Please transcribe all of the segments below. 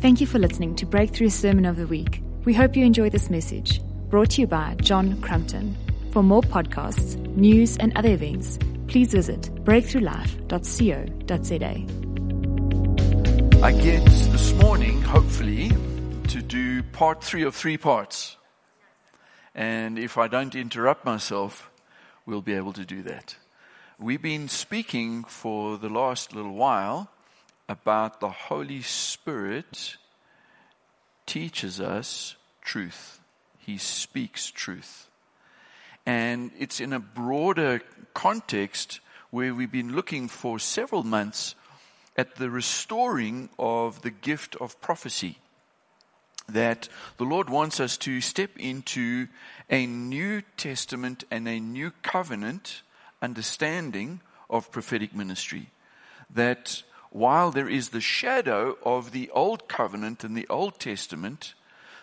Thank you for listening to Breakthrough Sermon of the Week. We hope you enjoy this message, brought to you by John Crumpton. For more podcasts, news, and other events, please visit breakthroughlife.co.za. I get this morning, hopefully, to do part three of three parts. And if I don't interrupt myself, we'll be able to do that. We've been speaking for the last little while about the Holy Spirit teaches us truth. He speaks truth. And it's in a broader context where we've been looking for several months at the restoring of the gift of prophecy. That the Lord wants us to step into a New Testament and a New Covenant understanding of prophetic ministry. That while there is the shadow of the Old Covenant and the Old Testament,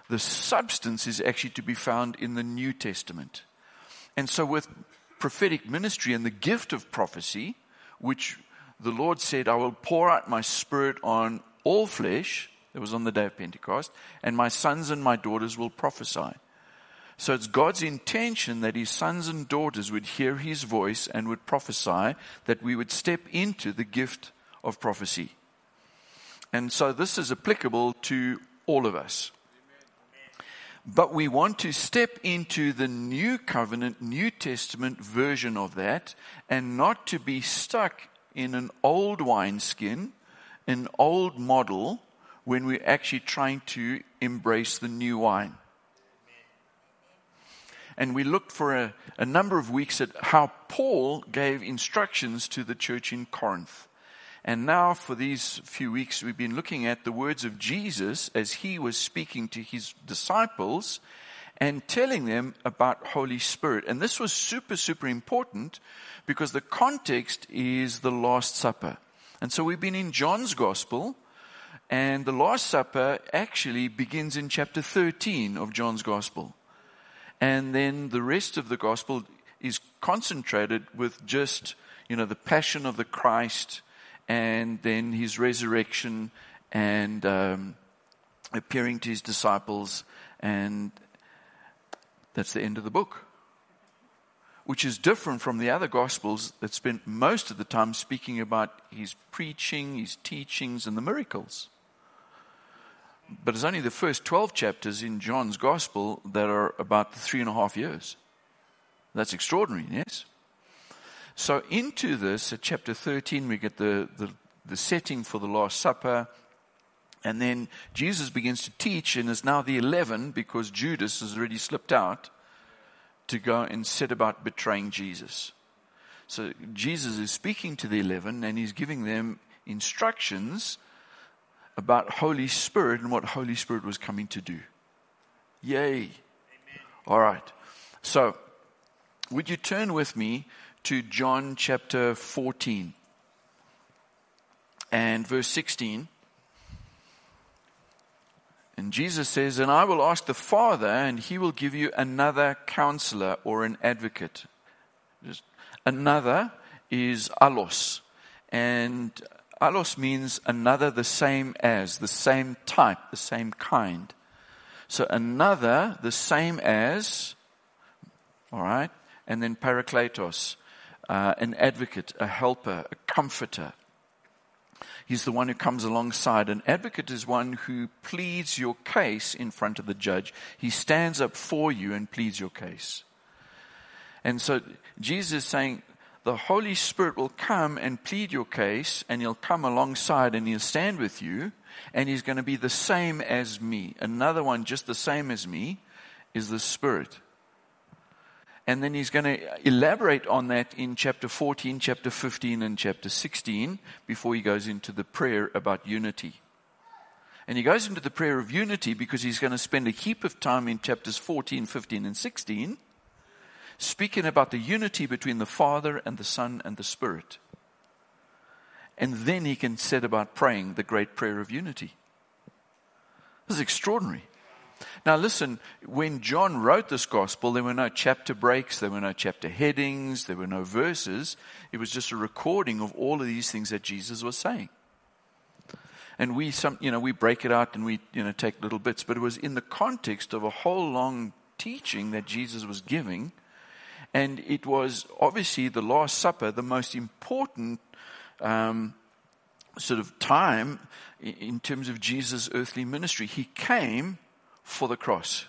the substance is actually to be found in the New Testament. And so, with prophetic ministry and the gift of prophecy, which the Lord said, I will pour out my spirit on all flesh, that was on the day of Pentecost, and my sons and my daughters will prophesy. So it's God's intention that his sons and daughters would hear his voice and would prophesy, that we would step into the gift of prophecy. And so this is applicable to all of us. But we want to step into the new covenant, New Testament version of that and not to be stuck in an old wineskin, an old model, when we're actually trying to embrace the new wine. And we looked for a, a number of weeks at how Paul gave instructions to the church in Corinth. And now, for these few weeks, we've been looking at the words of Jesus as he was speaking to his disciples and telling them about Holy Spirit. And this was super, super important because the context is the Last Supper. And so we've been in John's Gospel, and the Last Supper actually begins in chapter 13 of John's Gospel. And then the rest of the Gospel is concentrated with just, you know, the passion of the Christ and then his resurrection and um, appearing to his disciples, and that's the end of the book. Which is different from the other Gospels that spent most of the time speaking about his preaching, his teachings, and the miracles. But it's only the first 12 chapters in John's Gospel that are about the three and a half years. That's extraordinary, yes? So into this, at chapter 13, we get the, the, the setting for the Last Supper. And then Jesus begins to teach and is now the 11 because Judas has already slipped out to go and set about betraying Jesus. So Jesus is speaking to the 11 and he's giving them instructions about Holy Spirit and what Holy Spirit was coming to do. Yay. Amen. All right. So, would you turn with me to John chapter 14 and verse 16. And Jesus says, And I will ask the Father, and he will give you another counselor or an advocate. Just another is allos. And allos means another the same as, the same type, the same kind. So another the same as, all right, and then parakletos, uh, an advocate, a helper, a comforter. He's the one who comes alongside. An advocate is one who pleads your case in front of the judge. He stands up for you and pleads your case. And so Jesus is saying, the Holy Spirit will come and plead your case, and he'll come alongside and he'll stand with you, and he's going to be the same as me. Another one, just the same as me, is the Spirit. And then he's going to elaborate on that in chapter 14, chapter 15, and chapter 16 before he goes into the prayer about unity. And he goes into the prayer of unity because he's going to spend a heap of time in chapters 14, 15, and 16 speaking about the unity between the Father and the Son and the Spirit. And then he can set about praying the great prayer of unity. This is extraordinary. Now, listen, when John wrote this gospel, there were no chapter breaks, there were no chapter headings, there were no verses. It was just a recording of all of these things that Jesus was saying. And we, some, you know, we break it out and we, you know, take little bits. But it was in the context of a whole long teaching that Jesus was giving. And it was obviously the Last Supper, the most important um, sort of time in terms of Jesus' earthly ministry. He came for the cross.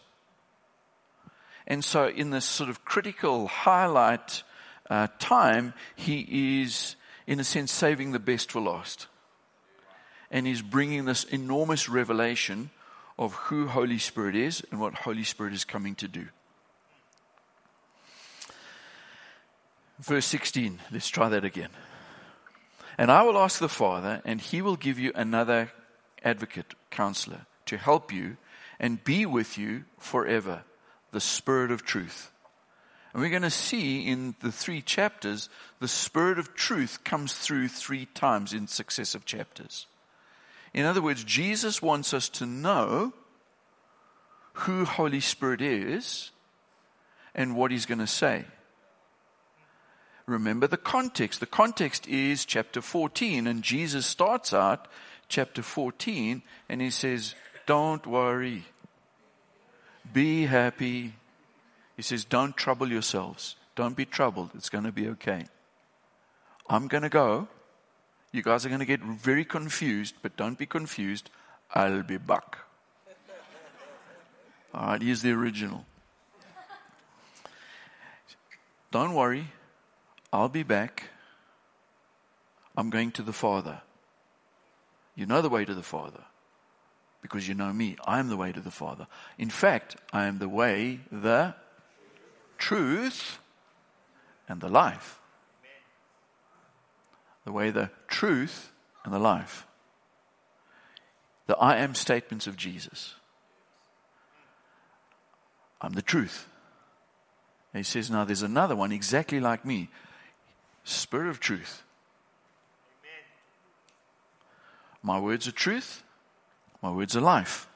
And so, in this sort of critical highlight uh, time, he is, in a sense, saving the best for last. And he's bringing this enormous revelation of who Holy Spirit is and what Holy Spirit is coming to do. Verse 16, let's try that again. And I will ask the Father, and he will give you another advocate, counselor, to help you and be with you forever the Spirit of truth. And we're going to see in the three chapters, the Spirit of truth comes through three times in successive chapters. In other words, Jesus wants us to know who Holy Spirit is and what he's going to say. Remember the context. The context is chapter 14, and Jesus starts out chapter 14 and he says, Don't worry. Be happy. He says, Don't trouble yourselves. Don't be troubled. It's going to be okay. I'm going to go. You guys are going to get very confused, but don't be confused. I'll be back. All right, here's the original. Don't worry. I'll be back. I'm going to the Father. You know the way to the Father because you know me. I am the way to the Father. In fact, I am the way, the truth, and the life. The way, the truth, and the life. The I am statements of Jesus. I'm the truth. And he says, now there's another one exactly like me Spirit of truth. My words are truth. My words are life.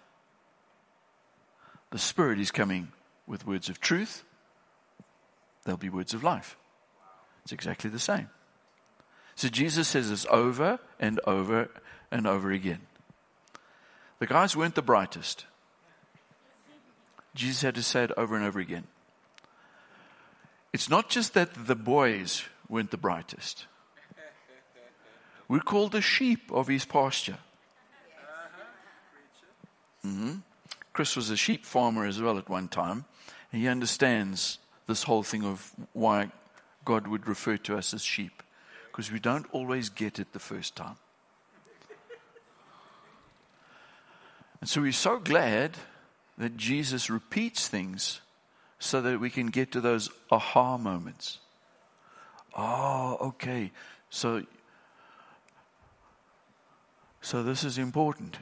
The Spirit is coming with words of truth. There'll be words of life. It's exactly the same. So Jesus says this over and over and over again. The guys weren't the brightest. Jesus had to say it over and over again. It's not just that the boys weren't the brightest. We're called the sheep of his pasture. Mm-hmm. Chris was a sheep farmer as well at one time. He understands this whole thing of why God would refer to us as sheep. Because we don't always get it the first time. And so we're so glad that Jesus repeats things so that we can get to those aha moments. Oh, okay. So, so this is important.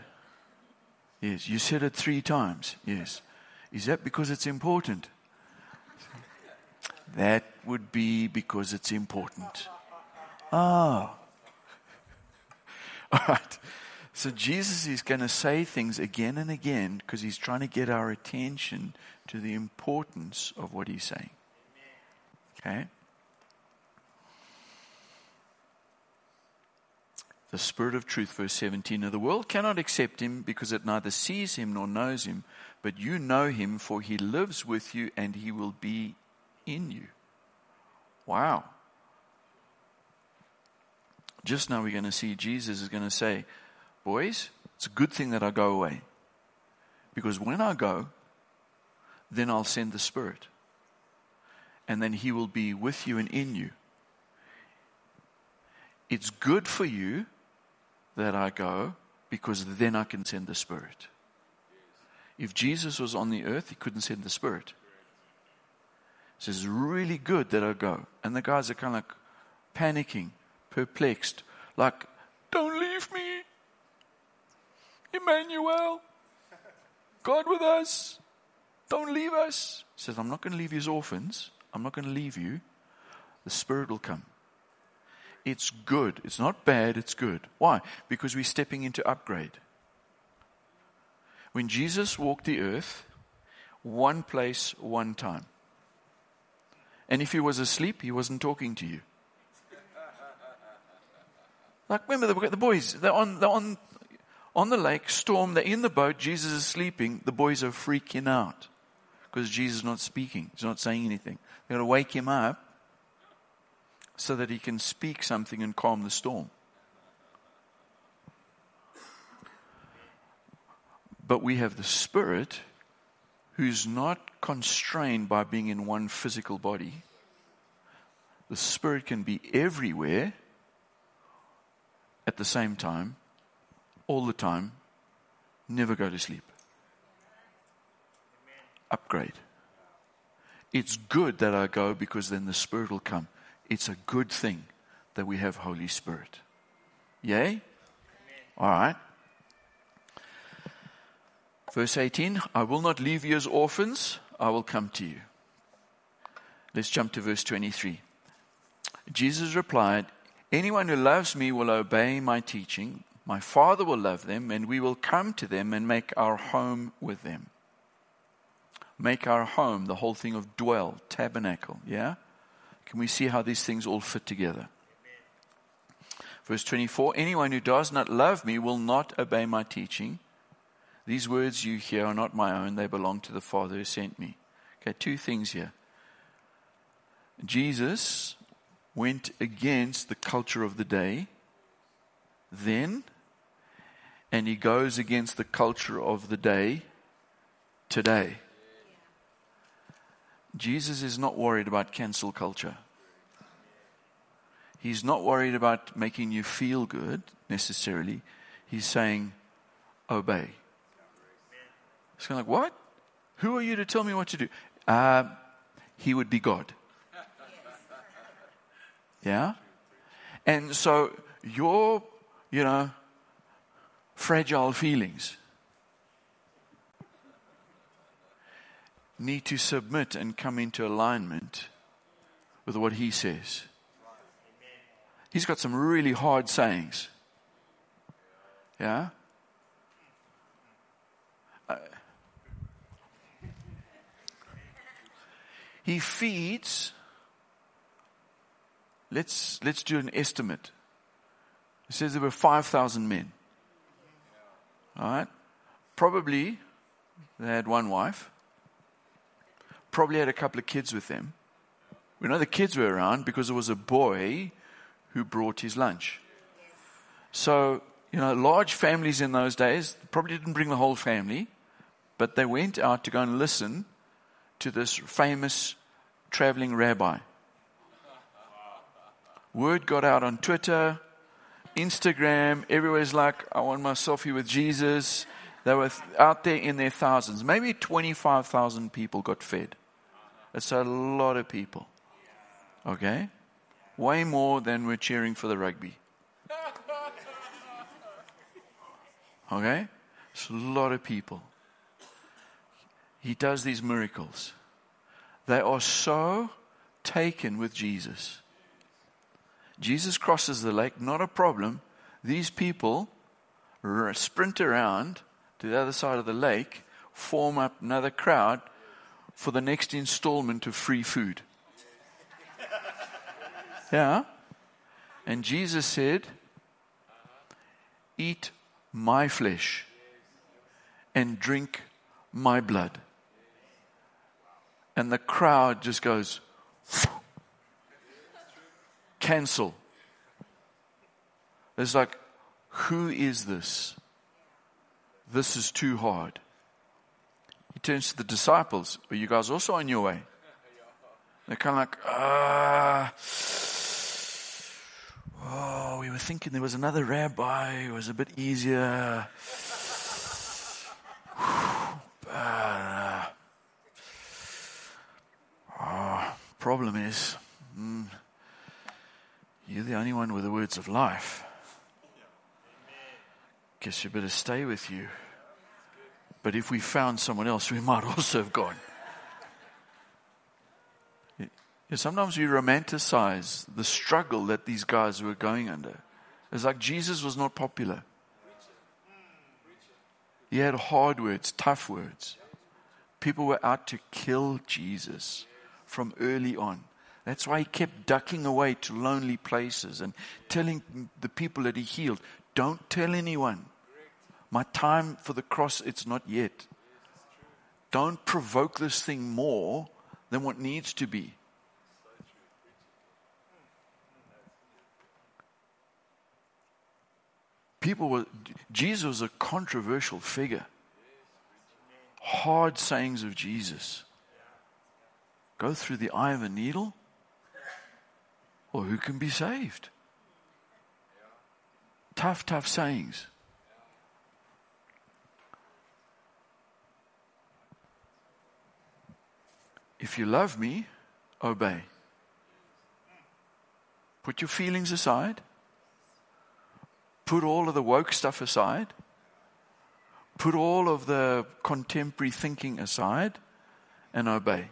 Yes. You said it three times. Yes. Is that because it's important? That would be because it's important. Ah. All right. So Jesus is going to say things again and again because he's trying to get our attention to the importance of what he's saying. Okay? The Spirit of truth, verse 17. Now, the world cannot accept him because it neither sees him nor knows him, but you know him, for he lives with you and he will be in you. Wow. Just now, we're going to see Jesus is going to say, Boys, it's a good thing that I go away. Because when I go, then I'll send the Spirit. And then he will be with you and in you. It's good for you that I go because then I can send the Spirit. If Jesus was on the earth, he couldn't send the Spirit. So it's really good that I go. And the guys are kind of like panicking, perplexed, like, don't leave me. Emmanuel, God with us. Don't leave us. He says, I'm not going to leave you as orphans. I'm not going to leave you. The Spirit will come. It's good. It's not bad, it's good. Why? Because we're stepping into upgrade. When Jesus walked the earth, one place, one time. And if he was asleep, he wasn't talking to you. Like, remember the, the boys, they're on, they're on, on the lake, storm, they're in the boat, Jesus is sleeping, the boys are freaking out because Jesus is not speaking, he's not saying anything. They're going to wake him up so that he can speak something and calm the storm. But we have the Spirit who's not constrained by being in one physical body. The Spirit can be everywhere at the same time, all the time, never go to sleep. Upgrade. It's good that I go because then the Spirit will come. It's a good thing that we have Holy Spirit. Yay? All right. Verse 18 I will not leave you as orphans, I will come to you. Let's jump to verse 23. Jesus replied, Anyone who loves me will obey my teaching. My Father will love them, and we will come to them and make our home with them. Make our home, the whole thing of dwell, tabernacle, yeah? Can we see how these things all fit together? Verse 24 Anyone who does not love me will not obey my teaching. These words you hear are not my own, they belong to the Father who sent me. Okay, two things here. Jesus went against the culture of the day then, and he goes against the culture of the day today. Jesus is not worried about cancel culture. He's not worried about making you feel good necessarily. He's saying, obey. It's kind of like, what? Who are you to tell me what to do? Uh, he would be God. Yeah? And so your, you know, fragile feelings need to submit and come into alignment with what he says. He's got some really hard sayings. Yeah? Uh, he feeds. Let's, let's do an estimate. It says there were 5,000 men. All right? Probably they had one wife probably had a couple of kids with them. We know the kids were around because there was a boy who brought his lunch. So, you know, large families in those days probably didn't bring the whole family, but they went out to go and listen to this famous traveling rabbi. Word got out on Twitter, Instagram, everywhere's like, I want my selfie with Jesus. They were out there in their thousands. Maybe 25,000 people got fed. It's a lot of people. Okay? Way more than we're cheering for the rugby. Okay? It's a lot of people. He does these miracles. They are so taken with Jesus. Jesus crosses the lake, not a problem. These people sprint around to the other side of the lake, form up another crowd, for the next installment of free food. Yeah? And Jesus said, Eat my flesh and drink my blood. And the crowd just goes, cancel. It's like, who is this? This is too hard. Turns to the disciples. Are you guys also on your way? They're kind of like, ah. Oh, we were thinking there was another rabbi. It was a bit easier. but, uh, oh, problem is, mm, you're the only one with the words of life. Guess you better stay with you. But if we found someone else, we might also have gone. Sometimes we romanticize the struggle that these guys were going under. It's like Jesus was not popular. He had hard words, tough words. People were out to kill Jesus from early on. That's why he kept ducking away to lonely places and telling the people that he healed, don't tell anyone. My time for the cross, it's not yet. Don't provoke this thing more than what needs to be. People were, Jesus was a controversial figure. Hard sayings of Jesus. Go through the eye of a needle? Or who can be saved? Tough, tough sayings. If you love me, obey. Put your feelings aside. Put all of the woke stuff aside. Put all of the contemporary thinking aside and obey.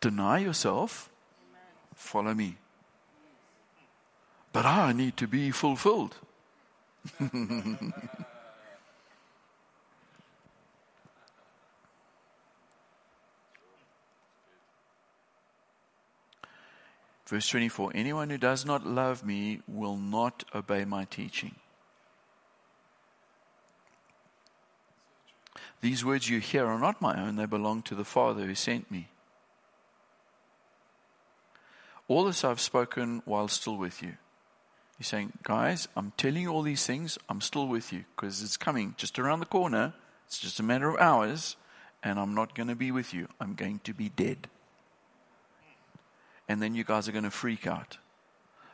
Deny yourself, follow me. But I need to be fulfilled. Verse 24 Anyone who does not love me will not obey my teaching. These words you hear are not my own, they belong to the Father who sent me. All this I've spoken while still with you. He's saying, Guys, I'm telling you all these things, I'm still with you because it's coming just around the corner. It's just a matter of hours, and I'm not going to be with you. I'm going to be dead and then you guys are going to freak out.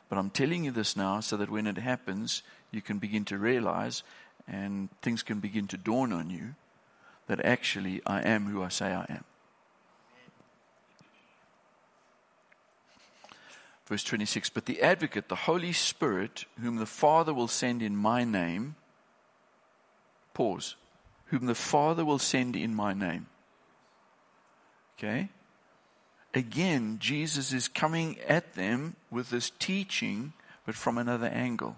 But I'm telling you this now so that when it happens, you can begin to realize and things can begin to dawn on you that actually I am who I say I am. Verse 26 But the advocate, the Holy Spirit, whom the Father will send in my name, pause, whom the Father will send in my name. Okay? Again, Jesus is coming at them with this teaching, but from another angle.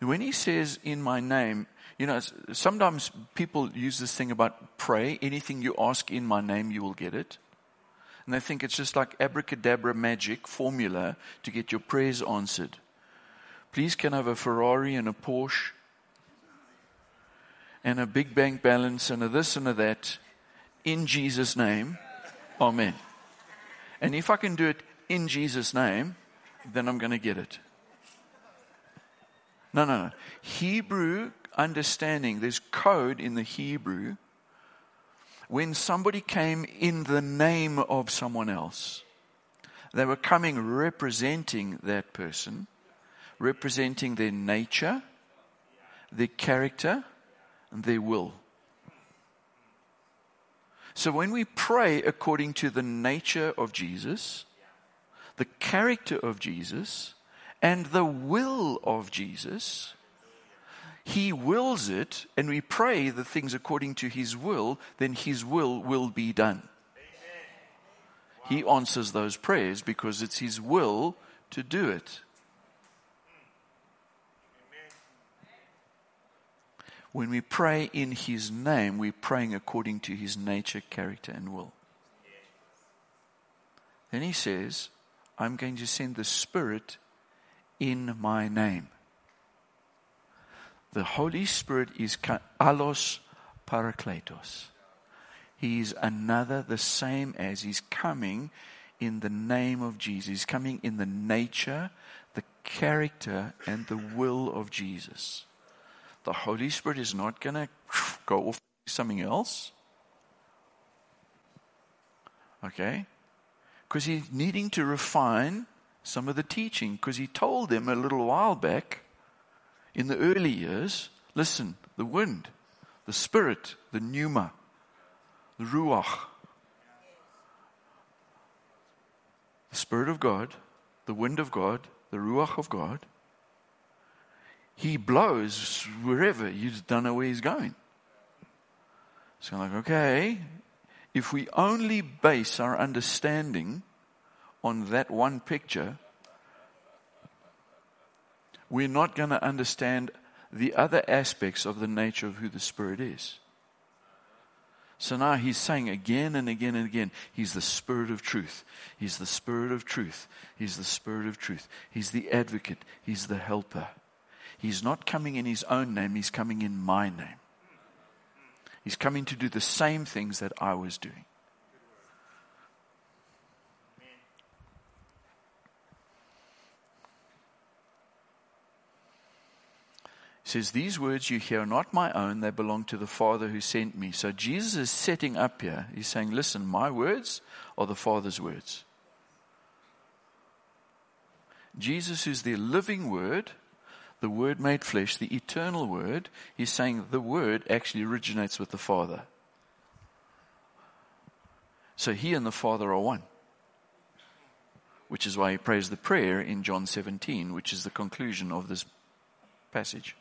When he says, in my name, you know, sometimes people use this thing about pray. Anything you ask in my name, you will get it. And they think it's just like abracadabra magic formula to get your prayers answered. Please can I have a Ferrari and a Porsche and a big bank balance and a this and a that in Jesus' name. Amen. And if I can do it in Jesus' name, then I'm going to get it. No, no, no. Hebrew understanding, there's code in the Hebrew. When somebody came in the name of someone else, they were coming representing that person, representing their nature, their character, and their will. So when we pray according to the nature of Jesus, the character of Jesus, and the will of Jesus, He wills it, and we pray the things according to His will, then His will will be done. He answers those prayers because it's His will to do it. When we pray in His name, we're praying according to His nature, character, and will. Then He says, I'm going to send the Spirit in my name. The Holy Spirit is allos parakletos. He is another, the same as He's coming in the name of Jesus. He's coming in the nature, the character, and the will of Jesus the Holy Spirit is not going to go off something else. Okay? Because he's needing to refine some of the teaching. Because he told them a little while back, in the early years, listen, the wind, the spirit, the pneuma, the ruach, the spirit of God, the wind of God, the ruach of God, he blows wherever. You just don't know where he's going. So I'm like, okay, if we only base our understanding on that one picture, we're not going to understand the other aspects of the nature of who the Spirit is. So now he's saying again and again and again, he's the spirit of truth. He's the spirit of truth. He's the spirit of truth. He's the advocate. He's the helper. He's not coming in his own name, he's coming in my name. He's coming to do the same things that I was doing. says, These words you hear are not my own, they belong to the Father who sent me. So Jesus is setting up here. He's saying, Listen, my words are the Father's words. Jesus is the living word, the word made flesh, the eternal word. He's saying the word actually originates with the Father. So he and the Father are one. Which is why he prays the prayer in John 17, which is the conclusion of this passage.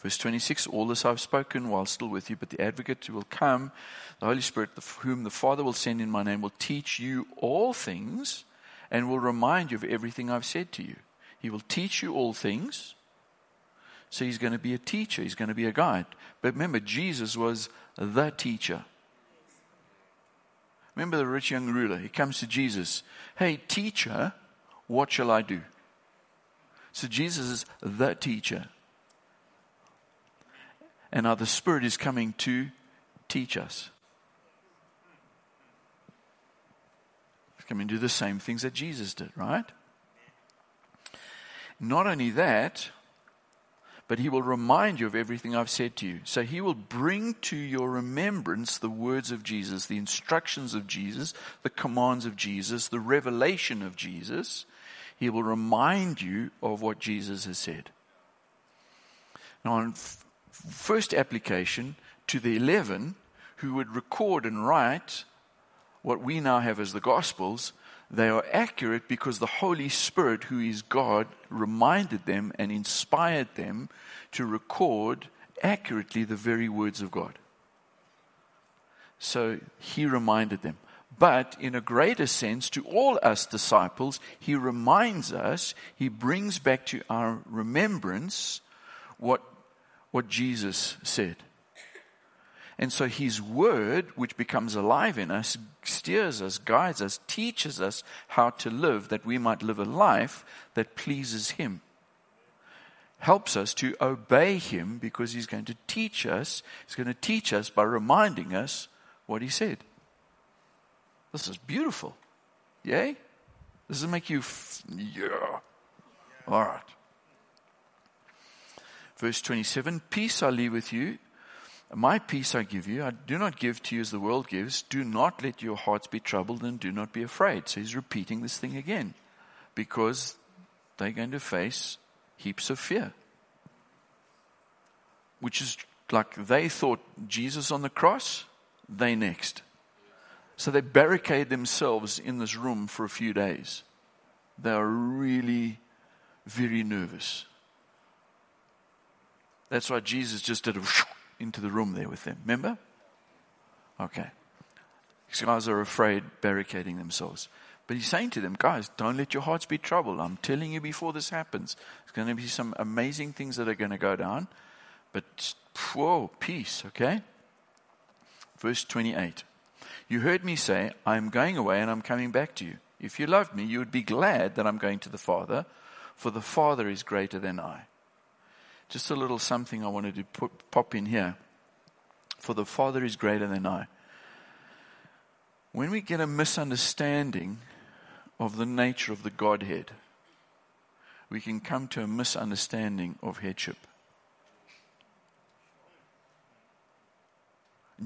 Verse 26 All this I've spoken while still with you, but the advocate who will come, the Holy Spirit, whom the Father will send in my name, will teach you all things and will remind you of everything I've said to you. He will teach you all things. So he's going to be a teacher, he's going to be a guide. But remember, Jesus was the teacher. Remember the rich young ruler? He comes to Jesus. Hey, teacher, what shall I do? So Jesus is the teacher. And now the Spirit is coming to teach us. He's coming to do the same things that Jesus did, right? Not only that, but he will remind you of everything I've said to you. So he will bring to your remembrance the words of Jesus, the instructions of Jesus, the commands of Jesus, the revelation of Jesus. He will remind you of what Jesus has said. Now, in first application to the 11 who would record and write what we now have as the Gospels, they are accurate because the Holy Spirit, who is God, reminded them and inspired them to record accurately the very words of God. So he reminded them. But in a greater sense, to all us disciples, he reminds us, he brings back to our remembrance what what Jesus said. And so his word, which becomes alive in us, steers us, guides us, teaches us how to live that we might live a life that pleases him. Helps us to obey him because he's going to teach us. He's going to teach us by reminding us what he said. This is beautiful. Yay? Does it make you, f- yeah. All right. Verse 27 Peace I leave with you, my peace I give you. I do not give to you as the world gives. Do not let your hearts be troubled and do not be afraid. So he's repeating this thing again because they're going to face heaps of fear. Which is like they thought Jesus on the cross, they next. So they barricade themselves in this room for a few days. They are really very nervous. That's why Jesus just did a into the room there with them. Remember? Okay. These guys are afraid, barricading themselves. But he's saying to them, guys, don't let your hearts be troubled. I'm telling you before this happens. There's going to be some amazing things that are going to go down. But, whoa, peace, okay? Verse 28. You heard me say, I'm going away and I'm coming back to you. If you loved me, you would be glad that I'm going to the Father, for the Father is greater than I. Just a little something I wanted to put, pop in here. For the Father is greater than I. When we get a misunderstanding of the nature of the Godhead, we can come to a misunderstanding of headship.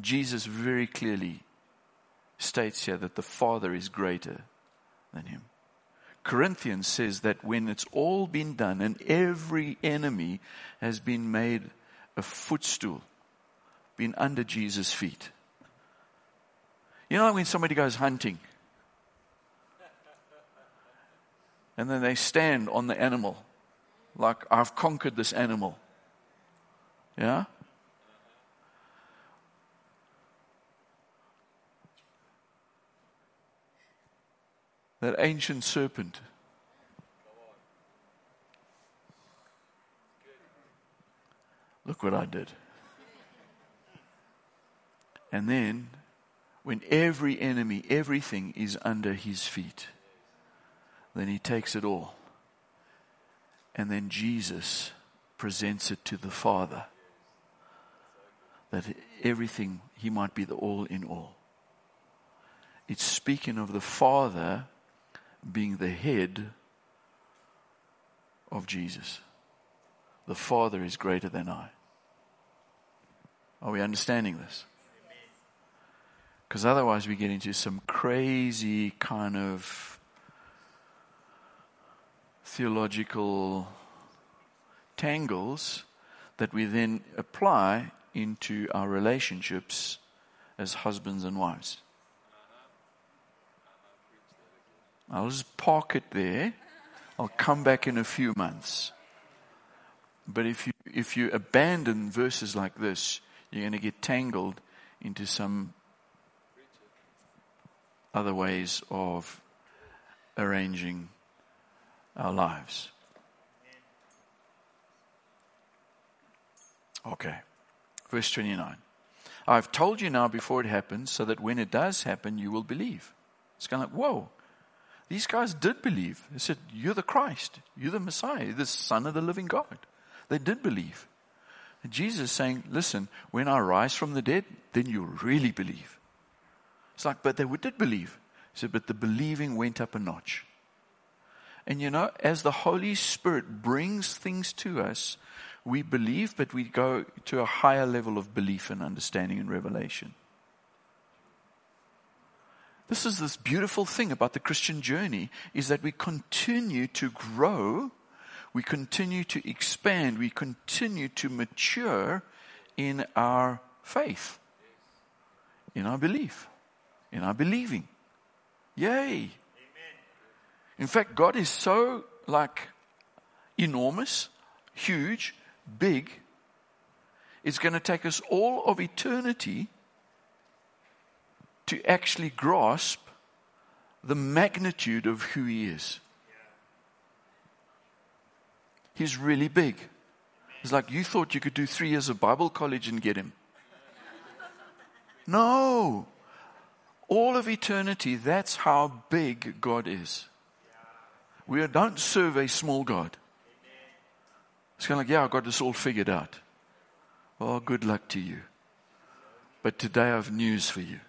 Jesus very clearly states here that the Father is greater than him. Corinthians says that when it's all been done and every enemy has been made a footstool, been under Jesus' feet. You know, when somebody goes hunting and then they stand on the animal, like, I've conquered this animal. Yeah? That ancient serpent. Look what I did. And then, when every enemy, everything is under his feet, then he takes it all. And then Jesus presents it to the Father that everything, he might be the all in all. It's speaking of the Father being the head of Jesus. The Father is greater than I. Are we understanding this? Because otherwise, we get into some crazy kind of theological tangles that we then apply into our relationships as husbands and wives. I'll just park it there. I'll come back in a few months. But if you, if you abandon verses like this, you're going to get tangled into some other ways of arranging our lives. Okay. Verse 29. I've told you now before it happens so that when it does happen, you will believe. It's kind of like, whoa. These guys did believe. They said, You're the Christ. You're the Messiah. You're the Son of the living God. They did believe. And Jesus is saying, Listen, when I rise from the dead, then you really believe. It's like, but they did believe. He said, But the believing went up a notch. And you know, as the Holy Spirit brings things to us, we believe, but we go to a higher level of belief and understanding and revelation. This is this beautiful thing about the Christian journey is that we continue to grow, we continue to expand, we continue to mature in our faith, in our belief, in our believing. Yay. In fact, God is so like enormous, huge, big. It's going to take us all of eternity to actually grasp the magnitude of who He is. He's really big. It's like you thought you could do three years of Bible college and get Him. No. All of eternity, that's how big God is. We don't serve a small God. It's kind of like, yeah, I got this all figured out. Well, good luck to you. But today I have news for you.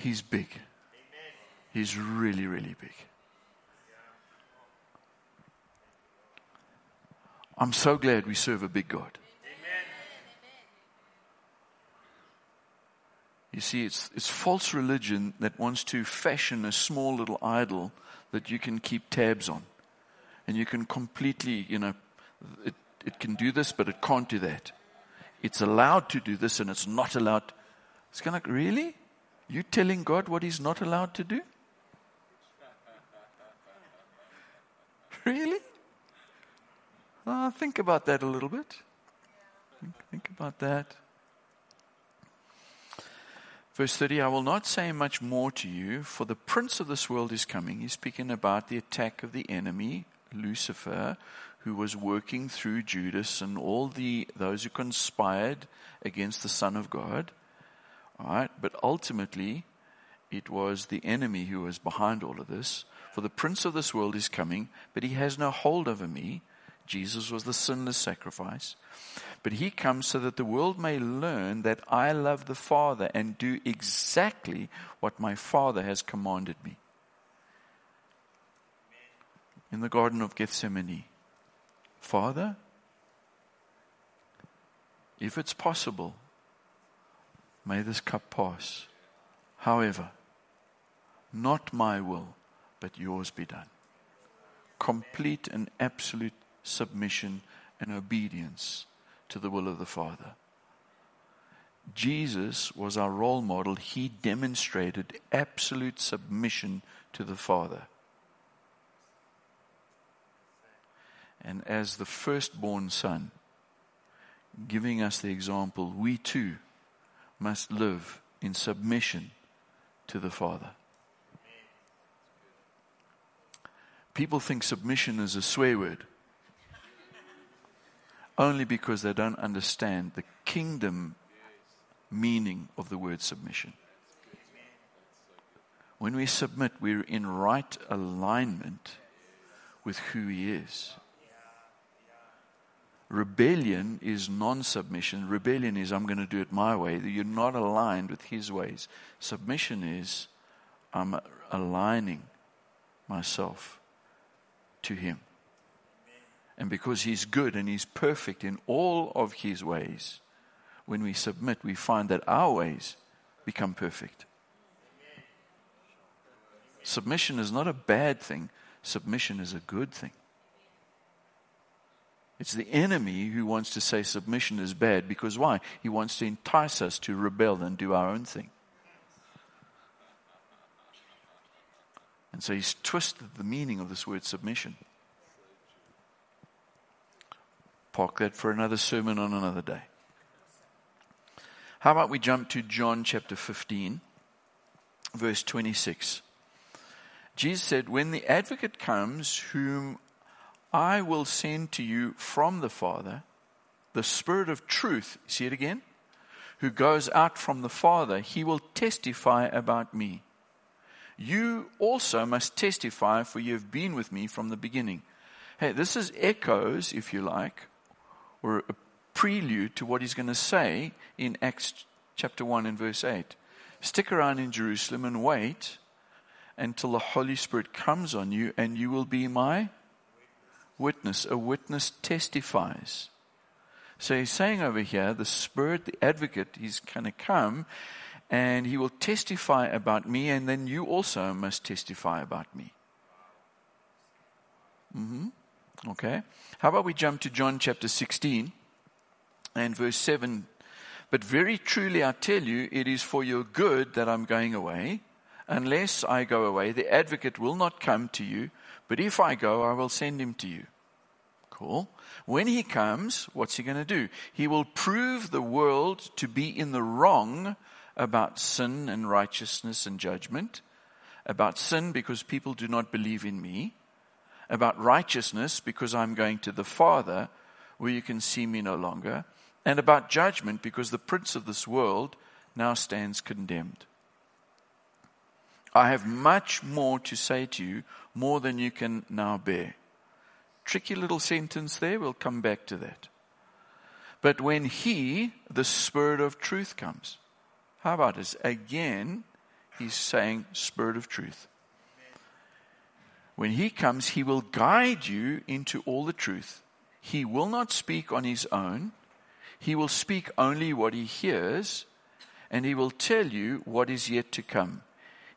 He's big. He's really, really big. I'm so glad we serve a big God. You see, it's, it's false religion that wants to fashion a small little idol that you can keep tabs on. And you can completely, you know, it, it can do this, but it can't do that. It's allowed to do this and it's not allowed. It's kind of like, really? You telling God what He's not allowed to do? Really? Uh, think about that a little bit. Think, think about that. Verse 30 I will not say much more to you, for the prince of this world is coming. He's speaking about the attack of the enemy, Lucifer, who was working through Judas and all the those who conspired against the Son of God. All right, but ultimately it was the enemy who was behind all of this. For the prince of this world is coming, but he has no hold over me. Jesus was the sinless sacrifice. But he comes so that the world may learn that I love the Father and do exactly what my Father has commanded me. In the Garden of Gethsemane, Father, if it's possible, may this cup pass. However, not my will, but yours be done. Complete and absolute submission and obedience to the will of the Father. Jesus was our role model. He demonstrated absolute submission to the Father. And as the firstborn son, giving us the example, we too must live in submission to the Father. People think submission is a swear word only because they don't understand the kingdom meaning of the word submission. When we submit, we're in right alignment with who He is. Rebellion is non submission. Rebellion is, I'm going to do it my way. You're not aligned with His ways. Submission is, I'm aligning myself to Him. And because He's good and He's perfect in all of His ways, when we submit, we find that our ways become perfect. Submission is not a bad thing, submission is a good thing. It's the enemy who wants to say submission is bad because why? He wants to entice us to rebel and do our own thing. And so he's twisted the meaning of this word submission. Park that for another sermon on another day. How about we jump to John chapter 15, verse 26? Jesus said, When the advocate comes, whom I will send to you from the Father the Spirit of truth. See it again? Who goes out from the Father, he will testify about me. You also must testify, for you have been with me from the beginning. Hey, this is echoes, if you like, or a prelude to what he's going to say in Acts chapter 1 and verse 8. Stick around in Jerusalem and wait until the Holy Spirit comes on you, and you will be my witness. A witness testifies. So he's saying over here, the Spirit, the advocate, he's going to come and he will testify about me, and then you also must testify about me. Mm-hmm. Okay. How about we jump to John chapter 16 and verse 7? But very truly I tell you, it is for your good that I'm going away. Unless I go away, the advocate will not come to you, but if I go, I will send him to you. Cool. When he comes, what's he going to do? He will prove the world to be in the wrong about sin and righteousness and judgment. About sin because people do not believe in me. About righteousness because I'm going to the Father where you can see me no longer. And about judgment because the prince of this world now stands condemned. I have much more to say to you, more than you can now bear. Tricky little sentence there, we'll come back to that. But when He, the Spirit of truth, comes, how about this? Again, He's saying, Spirit of truth. When He comes, He will guide you into all the truth. He will not speak on His own, He will speak only what He hears, and He will tell you what is yet to come.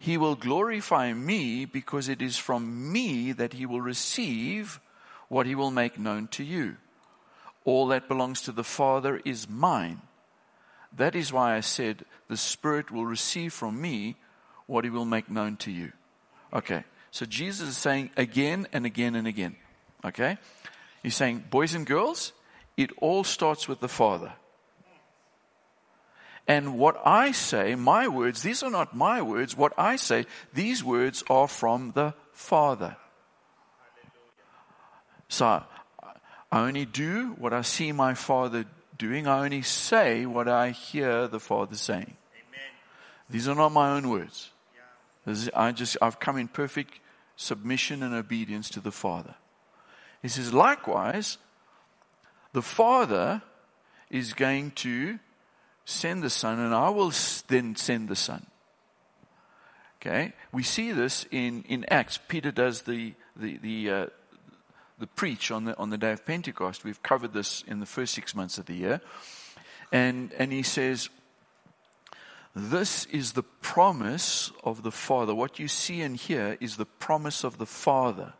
He will glorify me because it is from me that he will receive what he will make known to you. All that belongs to the Father is mine. That is why I said, The Spirit will receive from me what he will make known to you. Okay, so Jesus is saying again and again and again. Okay? He's saying, Boys and girls, it all starts with the Father. And what I say, my words, these are not my words. What I say, these words are from the Father. So I only do what I see my Father doing. I only say what I hear the Father saying. Amen. These are not my own words. Is, I just, I've come in perfect submission and obedience to the Father. He says, likewise, the Father is going to send the Son, and I will then send the Son. Okay, we see this in, in Acts. Peter does the the the, uh, the preach on the on the day of Pentecost. We've covered this in the first six months of the year, and and he says, "This is the promise of the Father. What you see and hear is the promise of the Father.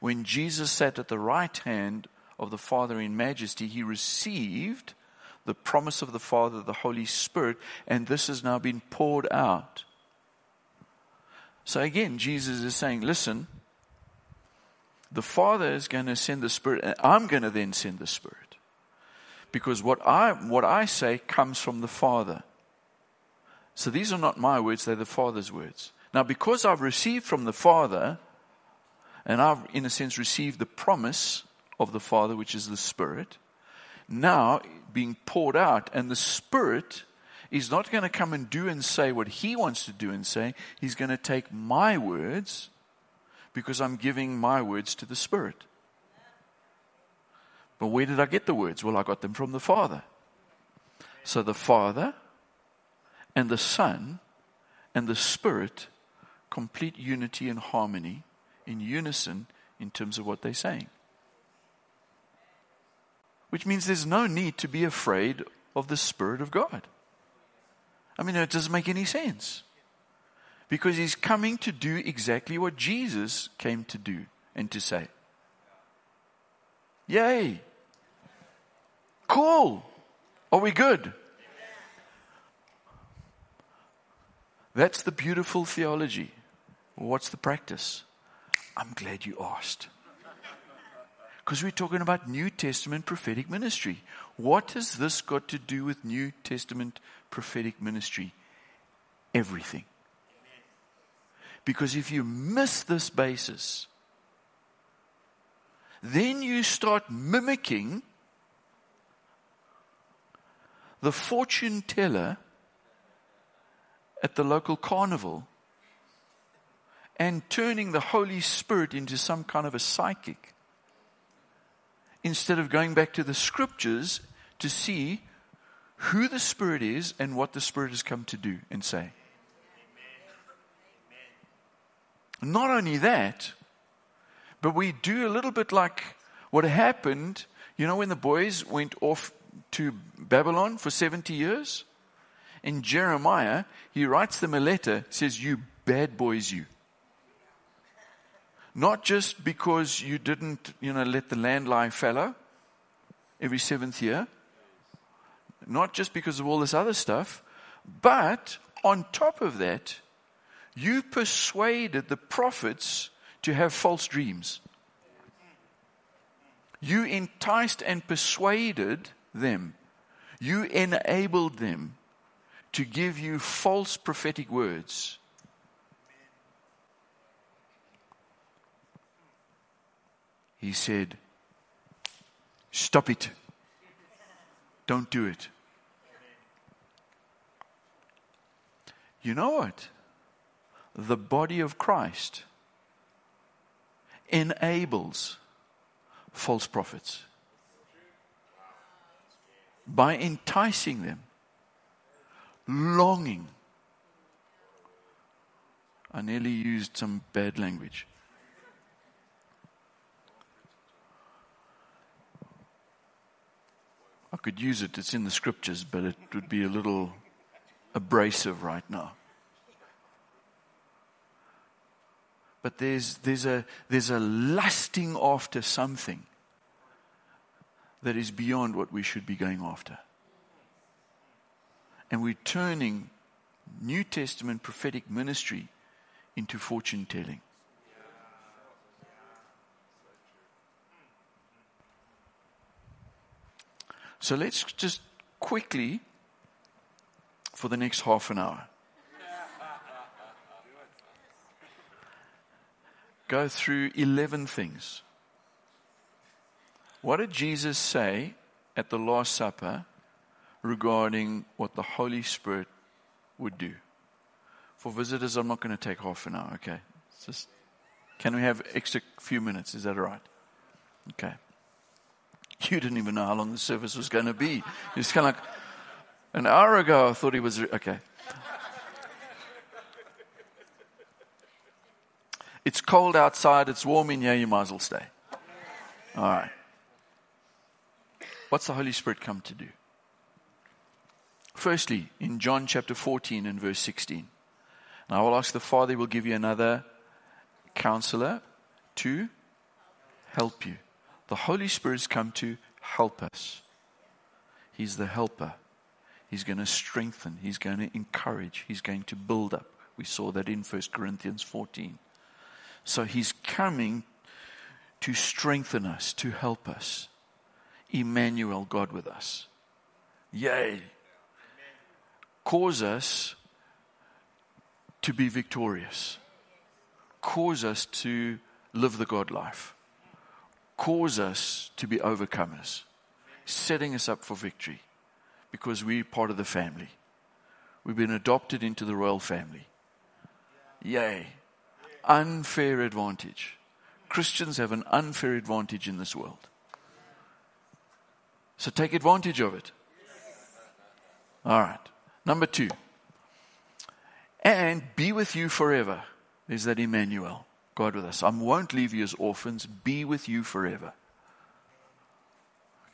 When Jesus sat at the right hand of the Father in majesty, he received." The promise of the Father, the Holy Spirit, and this has now been poured out. So again, Jesus is saying, listen, the Father is going to send the Spirit, and I'm going to then send the Spirit. Because what I, what I say comes from the Father. So these are not my words, they're the Father's words. Now, because I've received from the Father, and I've, in a sense, received the promise of the Father, which is the Spirit, now being poured out, and the Spirit is not going to come and do and say what he wants to do and say. He's going to take my words because I'm giving my words to the Spirit. But where did I get the words? Well, I got them from the Father. So the Father and the Son and the Spirit complete unity and harmony in unison in terms of what they're saying. Which means there's no need to be afraid of the Spirit of God. I mean, it doesn't make any sense. Because he's coming to do exactly what Jesus came to do and to say. Yay! Cool! Are we good? That's the beautiful theology. What's the practice? I'm glad you asked. Because we're talking about New Testament prophetic ministry. What has this got to do with New Testament prophetic ministry? Everything. Because if you miss this basis, then you start mimicking the fortune teller at the local carnival and turning the Holy Spirit into some kind of a psychic instead of going back to the scriptures to see who the Spirit is and what the Spirit has come to do and say. Not only that, but we do a little bit like what happened, you know, when the boys went off to Babylon for 70 years? In Jeremiah, he writes them a letter, says, You bad boys, you. Not just because you didn't, you know, let the land lie fallow every seventh year, not just because of all this other stuff, but on top of that, you persuaded the prophets to have false dreams. You enticed and persuaded them. You enabled them to give you false prophetic words. He said, Stop it. Don't do it. You know what? The body of Christ enables false prophets by enticing them, longing. I nearly used some bad language. I could use it, it's in the scriptures, but it would be a little abrasive right now. But there's, there's, a, there's a lusting after something that is beyond what we should be going after. And we're turning New Testament prophetic ministry into fortune telling. So let's just quickly, for the next half an hour, go through 11 things. What did Jesus say at the Last Supper regarding what the Holy Spirit would do? For visitors, I'm not going to take half an hour, okay? Just, can we have extra few minutes? Is that all right? Okay. You didn't even know how long the service was going to be. It's kind of like an hour ago, I thought he was okay. It's cold outside, it's warm in here, you might as well stay. All right. What's the Holy Spirit come to do? Firstly, in John chapter 14 and verse 16, and I will ask the Father, will give you another counselor to help you. The Holy Spirit's come to help us. He's the helper. He's going to strengthen. He's going to encourage. He's going to build up. We saw that in 1 Corinthians 14. So he's coming to strengthen us, to help us. Emmanuel, God with us. Yay. Cause us to be victorious. Cause us to live the God life cause us to be overcomers, setting us up for victory because we're part of the family. We've been adopted into the royal family. Yay. Unfair advantage. Christians have an unfair advantage in this world. So take advantage of it. All right. Number two. And be with you forever. There's that Emmanuel, God with us. I won't leave you as orphans. Be with you forever.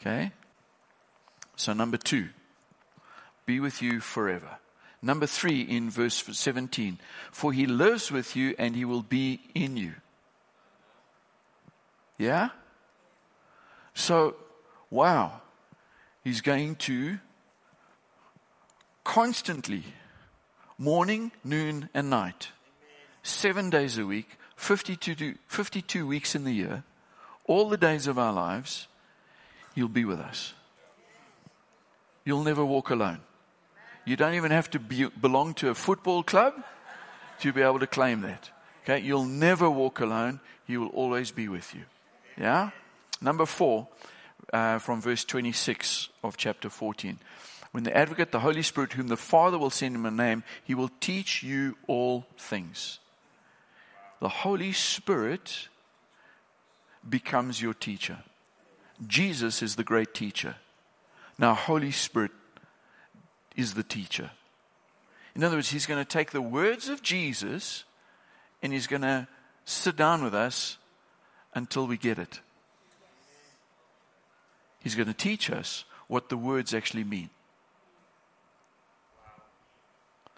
Okay? So, number two, be with you forever. Number three, in verse 17, for he lives with you and he will be in you. Yeah? So, wow. He's going to constantly, morning, noon, and night, seven days a week, 52, 52 weeks in the year, all the days of our lives, you'll be with us. You'll never walk alone. You don't even have to be, belong to a football club to be able to claim that. Okay? You'll never walk alone. He will always be with you. Yeah? Number four, uh, from verse 26 of chapter 14. When the advocate, the Holy Spirit, whom the Father will send in my name, he will teach you all things. The Holy Spirit becomes your teacher. Jesus is the great teacher. Now, Holy Spirit is the teacher. In other words, he's going to take the words of Jesus and he's going to sit down with us until we get it. He's going to teach us what the words actually mean.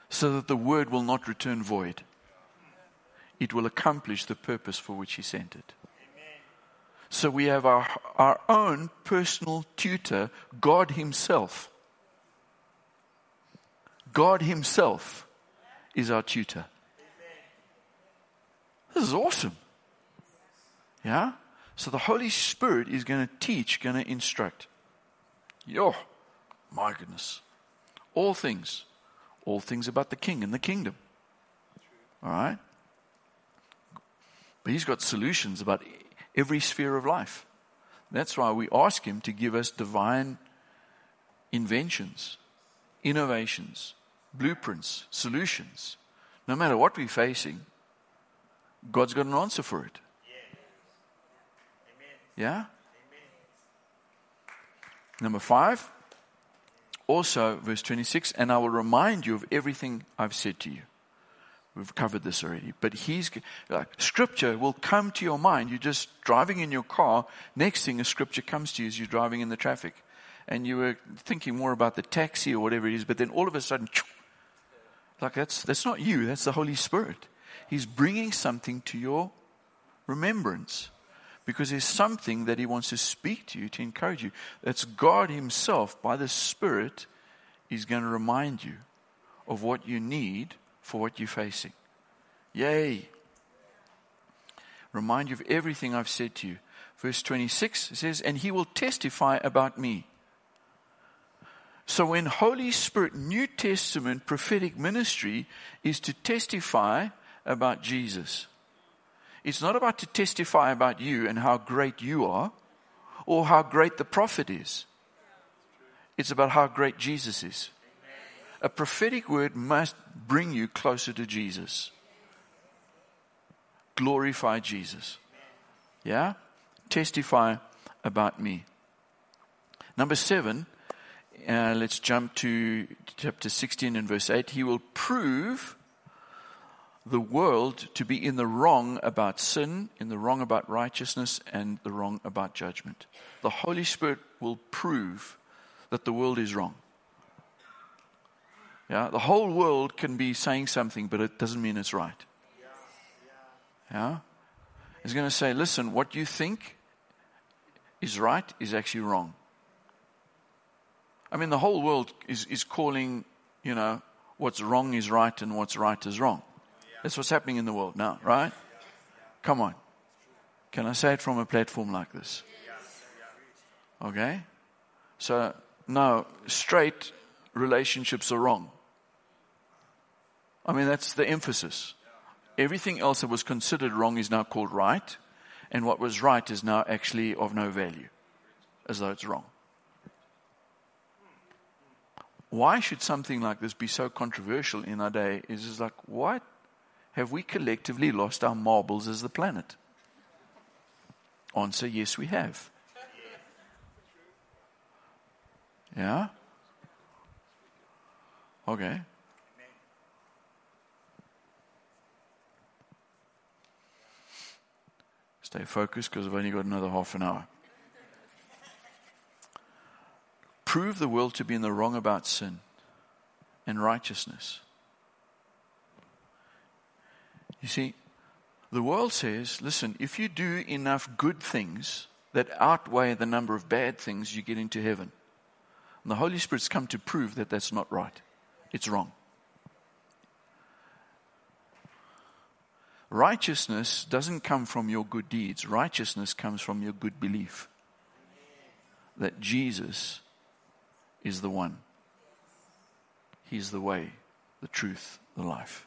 So that the word will not return void. It will accomplish the purpose for which he sent it. So we have our, our own personal tutor, God Himself. God Himself is our tutor. This is awesome. Yeah? So the Holy Spirit is going to teach, going to instruct. Yo, my goodness. All things. All things about the king and the kingdom. All right? But he's got solutions about every sphere of life. That's why we ask him to give us divine inventions, innovations, blueprints, solutions. No matter what we're facing, God's got an answer for it. Yeah? Number five, also, verse 26, and I will remind you of everything I've said to you. We've covered this already. But he's, like, scripture will come to your mind. You're just driving in your car. Next thing, a scripture comes to you as you're driving in the traffic. And you were thinking more about the taxi or whatever it is, but then all of a sudden, like that's, that's not you, that's the Holy Spirit. He's bringing something to your remembrance because there's something that He wants to speak to you, to encourage you. That's God Himself, by the Spirit, is going to remind you of what you need for what you're facing. Yay! Remind you of everything I've said to you. Verse 26 says, And He will testify about me. So when Holy Spirit, New Testament prophetic ministry is to testify about Jesus. It's not about to testify about you and how great you are or how great the prophet is. It's about how great Jesus is. A prophetic word must bring you closer to Jesus. Glorify Jesus. Yeah? Testify about me. Number seven, uh, let's jump to chapter 16 and verse 8. He will prove the world to be in the wrong about sin, in the wrong about righteousness, and the wrong about judgment. The Holy Spirit will prove that the world is wrong. Yeah, the whole world can be saying something, but it doesn't mean it's right. Yeah, he's going to say, listen, what you think is right is actually wrong. I mean, the whole world is, is calling, you know, what's wrong is right and what's right is wrong. That's what's happening in the world now, right? Come on. Can I say it from a platform like this? Okay? So, no, straight relationships are wrong. I mean, that's the emphasis. Everything else that was considered wrong is now called right, and what was right is now actually of no value, as though it's wrong. why should something like this be so controversial in our day? Is it's like, what? Have we collectively lost our marbles as the planet? Answer yes, we have. Yeah? Okay. Stay focused because I've only got another half an hour. Prove the world to be in the wrong about sin and righteousness. You see, the world says, listen, if you do enough good things that outweigh the number of bad things, you get into heaven. And the Holy Spirit's come to prove that that's not right. It's wrong. Righteousness doesn't come from your good deeds. Righteousness comes from your good belief that Jesus is the one. He's the way, the truth, the life.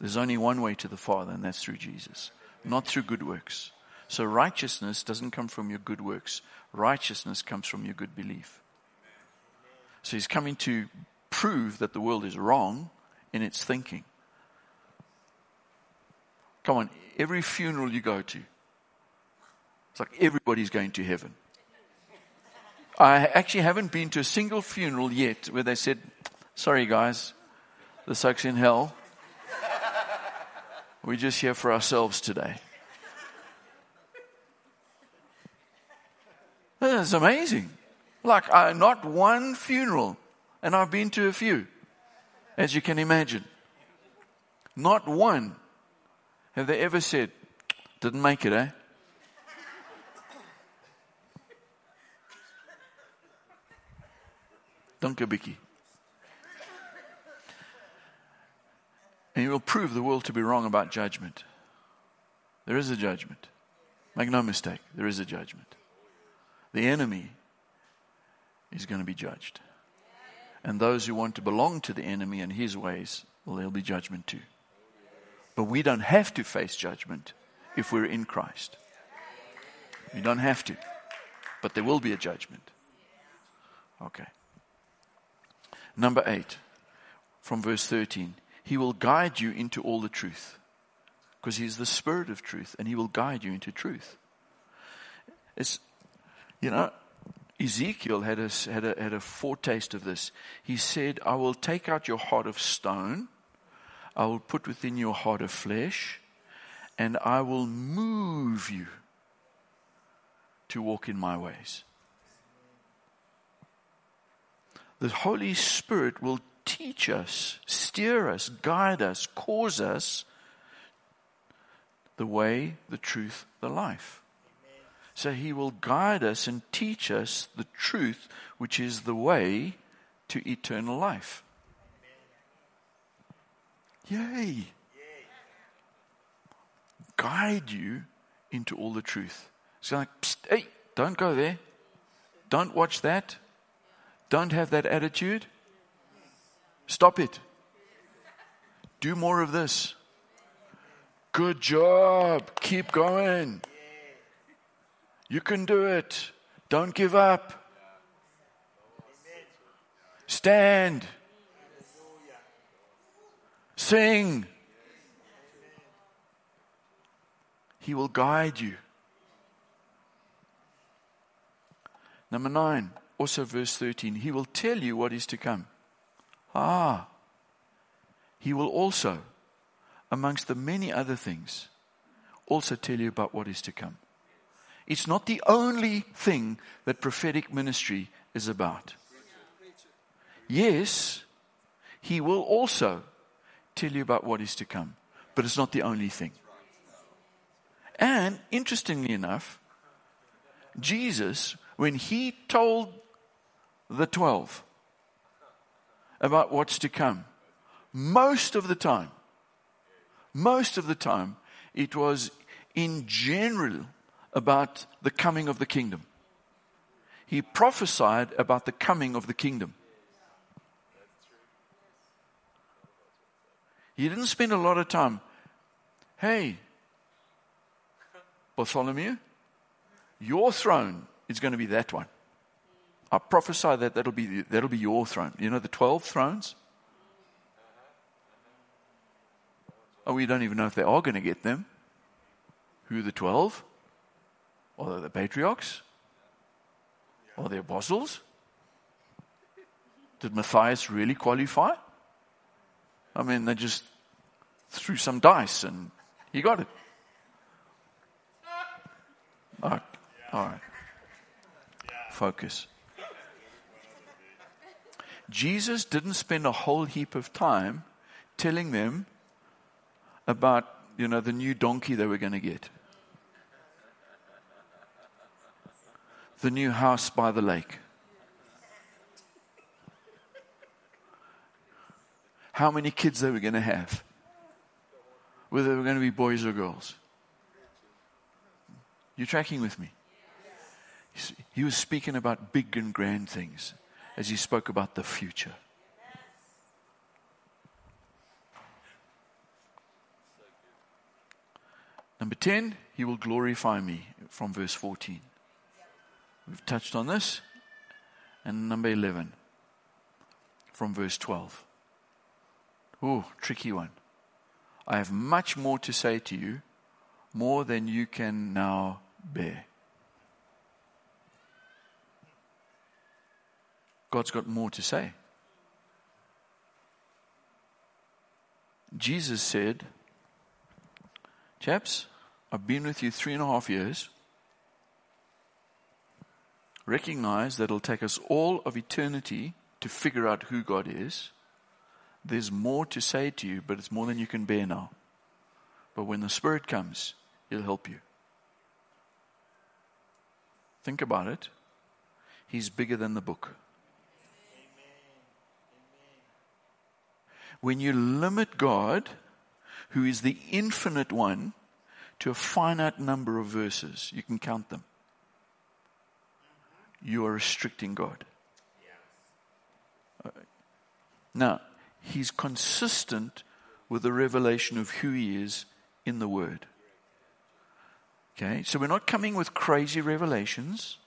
There's only one way to the Father, and that's through Jesus, not through good works. So righteousness doesn't come from your good works. Righteousness comes from your good belief. So he's coming to prove that the world is wrong in its thinking. Come on, every funeral you go to, it's like everybody's going to heaven. I actually haven't been to a single funeral yet where they said, sorry guys, the suck's in hell. We're just here for ourselves today. That's amazing. Like, uh, not one funeral, and I've been to a few, as you can imagine. Not one have they ever said, didn't make it, eh? Dunkabiki. And you will prove the world to be wrong about judgment. There is a judgment. Make no mistake, there is a judgment. The enemy is going to be judged. And those who want to belong to the enemy and his ways, well, there'll be judgment too. But we don't have to face judgment if we're in Christ. We don't have to. But there will be a judgment. Okay. Number eight, from verse 13. He will guide you into all the truth. Because He's the Spirit of truth, and He will guide you into truth. It's, you know, Ezekiel had a, had, a, had a foretaste of this. He said, I will take out your heart of stone I will put within your heart of flesh, and I will move you to walk in my ways. The Holy Spirit will teach us, steer us, guide us, cause us the way, the truth, the life. So he will guide us and teach us the truth, which is the way to eternal life. Yay. Guide you into all the truth. It's like, hey, don't go there. Don't watch that. Don't have that attitude. Stop it. Do more of this. Good job. Keep going. You can do it. Don't give up. Stand. Sing. He will guide you. Number nine, also verse 13. He will tell you what is to come. Ah. He will also, amongst the many other things, also tell you about what is to come. It's not the only thing that prophetic ministry is about. Yes, he will also tell you about what is to come, but it's not the only thing. And interestingly enough, Jesus, when he told the 12 about what's to come, most of the time, most of the time, it was in general about the coming of the kingdom. He prophesied about the coming of the kingdom. He didn't spend a lot of time. Hey, Bartholomew, your throne is going to be that one. I prophesy that that'll be, that'll be your throne. You know the 12 thrones? Oh, we don't even know if they are going to get them. Who are the 12? Are they the patriarchs? Or the apostles? Did Matthias really qualify? I mean, they just threw some dice and he got it. All right. All right. Focus. Jesus didn't spend a whole heap of time telling them about, you know, the new donkey they were going to get. The new house by the lake. How many kids they were going to have. Whether they were going to be boys or girls. You're tracking with me? He was speaking about big and grand things as he spoke about the future. Number 10, he will glorify me from verse 14. We've touched on this. And number 11 from verse 12. Oh, tricky one. I have much more to say to you, more than you can now bear. God's got more to say. Jesus said, Chaps, I've been with you three and a half years. Recognize that it'll take us all of eternity to figure out who God is. There's more to say to you, but it's more than you can bear now. But when the Spirit comes, He'll help you. Think about it. He's bigger than the book. When you limit God, who is the infinite one, to a finite number of verses, you can count them. You are restricting God. Now, He's consistent with the revelation of who He is in the Word. Okay, so we're not coming with crazy revelations.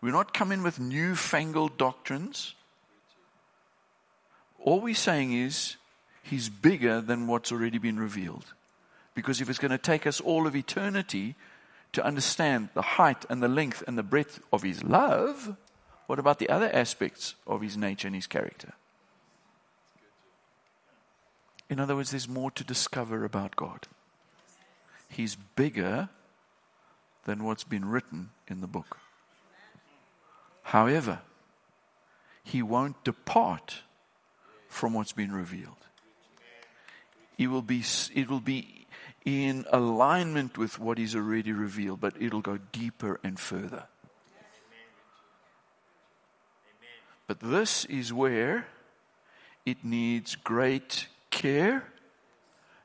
We're not coming with newfangled doctrines. All we're saying is he's bigger than what's already been revealed. Because if it's going to take us all of eternity to understand the height and the length and the breadth of his love, what about the other aspects of his nature and his character? In other words, there's more to discover about God. He's bigger than what's been written in the book. However, he won't depart from what's been revealed. It will be, it will be in alignment with what is already revealed, but it'll go deeper and further. But this is where it needs great care,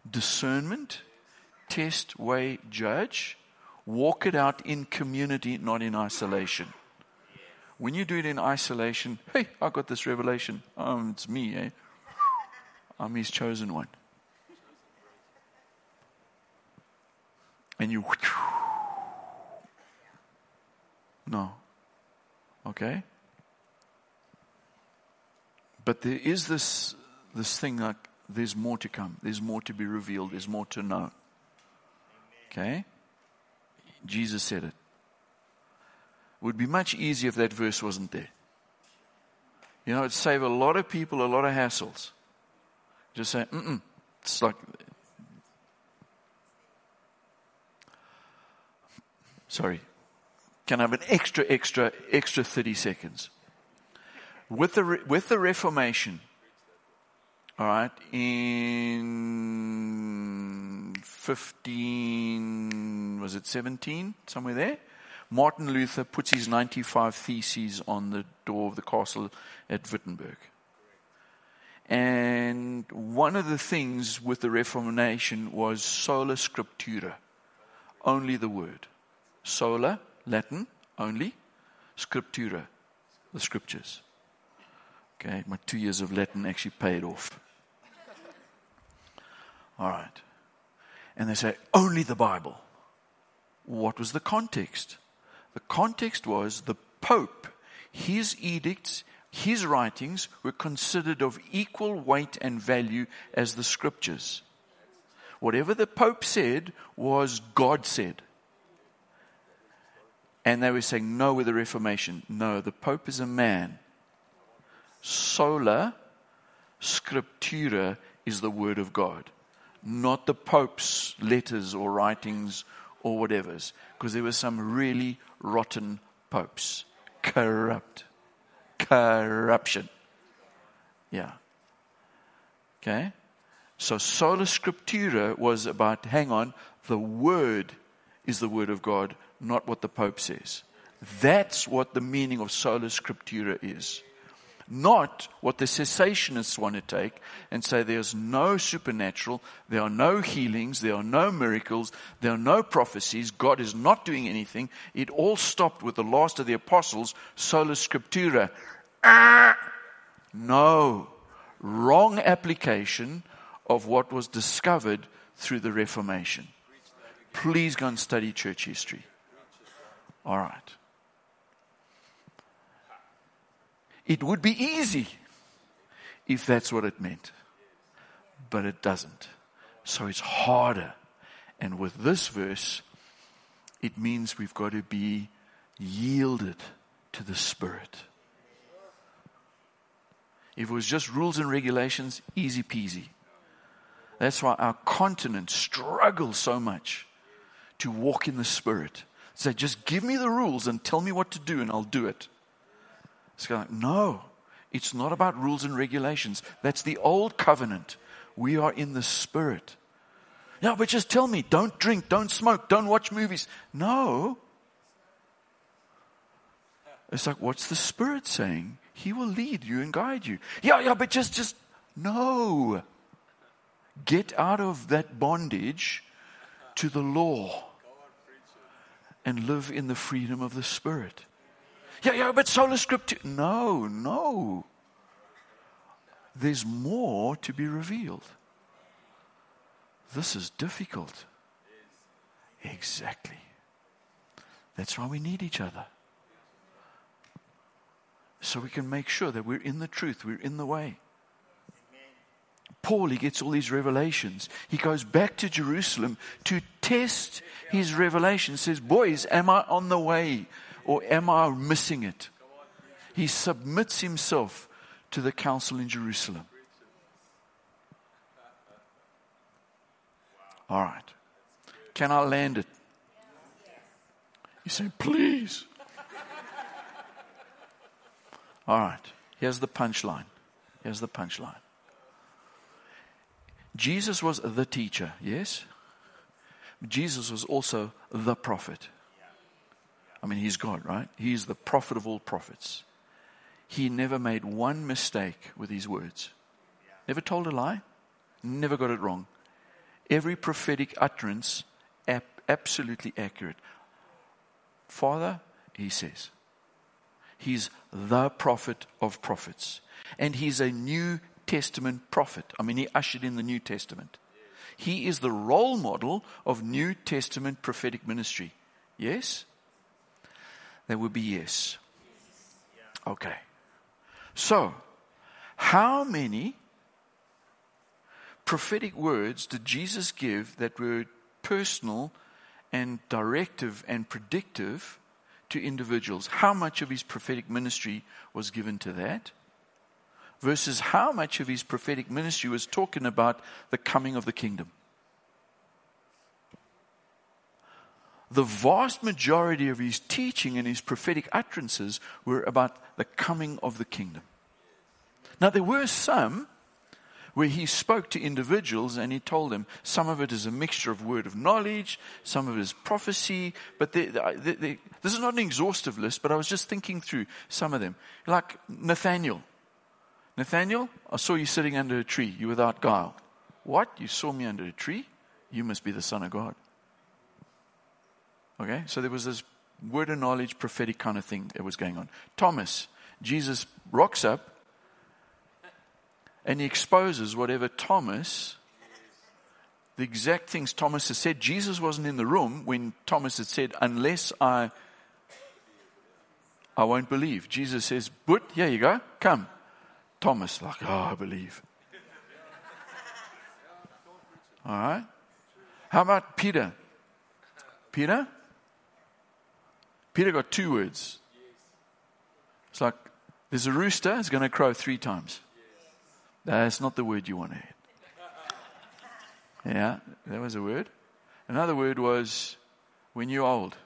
discernment, test, weigh, judge, Walk it out in community, not in isolation. When you do it in isolation, hey, I got this revelation. Um, it's me, eh? I'm his chosen one. And you, no. Okay? But there is this, this thing like there's more to come, there's more to be revealed, there's more to know. Okay? Jesus said it. It would be much easier if that verse wasn't there. You know, it'd save a lot of people a lot of hassles. Just say, mm It's like. Sorry. Can I have an extra, extra, extra 30 seconds? With the, with the Reformation, all right, in 15, was it 17? Somewhere there. Martin Luther puts his 95 Theses on the door of the castle at Wittenberg. And one of the things with the Reformation was sola scriptura, only the word. Sola, Latin, only, scriptura, the scriptures. Okay, my two years of Latin actually paid off. All right. And they say, only the Bible. What was the context? The context was the Pope his edicts, his writings were considered of equal weight and value as the scriptures. Whatever the Pope said was God said. And they were saying, no, with the Reformation. No, the Pope is a man. Sola Scriptura is the Word of God, not the Pope's letters or writings or whatever's, because there were some really rotten popes. Corrupt. Corruption. Yeah. Okay? So sola scriptura was about, hang on, the word is the word of God, not what the Pope says. That's what the meaning of sola scriptura is. Not what the cessationists want to take and say there's no supernatural, there are no healings, there are no miracles, there are no prophecies, God is not doing anything. It all stopped with the last of the apostles, sola scriptura. Ah! No. Wrong application of what was discovered through the Reformation. Please go and study church history. All right. It would be easy if that's what it meant, but it doesn't. So it's harder. And with this verse, it means we've got to be yielded to the Spirit. If it was just rules and regulations, easy peasy. That's why our continent struggles so much to walk in the Spirit. Say, just give me the rules and tell me what to do, and I'll do it. It's like, no, it's not about rules and regulations. That's the old covenant. We are in the Spirit. Yeah, but just tell me, don't drink, don't smoke, don't watch movies. No. It's like, what's the Spirit saying? He will lead you and guide you. Yeah, yeah, but just, just, no. Get out of that bondage to the law and live in the freedom of the Spirit. Yeah, yeah, but sola scriptura. No, no. There's more to be revealed. This is difficult. Exactly. That's why we need each other. So we can make sure that we're in the truth, we're in the way. Paul, he gets all these revelations. He goes back to Jerusalem to test his revelation. Says, Boys, am I on the way or am I missing it? He submits himself to the council in Jerusalem. All right. Can I land it? You say, Please. All right. Here's the punchline. Here's the punchline. Jesus was the teacher, yes? Jesus was also the prophet. I mean, he's God, right? He's the prophet of all prophets. He never made one mistake with his words. Never told a lie. Never got it wrong. Every prophetic utterance, ap- absolutely accurate. Father, he says, he's the prophet of prophets. And he's a New Testament prophet. I mean, he ushered in the New Testament. He is the role model of New Testament prophetic ministry. Yes? That would be yes. Okay. So, how many prophetic words did Jesus give that were personal and directive and predictive to individuals? How much of his prophetic ministry was given to that? versus how much of his prophetic ministry was talking about the coming of the kingdom. The vast majority of his teaching and his prophetic utterances were about the coming of the kingdom. Now, there were some where he spoke to individuals and he told them some of it is a mixture of word of knowledge, some of it is prophecy, but they, they, they, this is not an exhaustive list, but I was just thinking through some of them. Like Nathaniel. Nathaniel, I saw you sitting under a tree. You without guile. What? You saw me under a tree? You must be the Son of God. Okay, so there was this word of knowledge, prophetic kind of thing that was going on. Thomas, Jesus rocks up and he exposes whatever Thomas, the exact things Thomas has said. Jesus wasn't in the room when Thomas had said, Unless I I won't believe. Jesus says, But, here you go, come. Thomas, like, oh, I believe. All right. How about Peter? Peter? Peter got two words. It's like, there's a rooster, it's going to crow three times. That's not the word you want to hear. Yeah, that was a word. Another word was when you're old.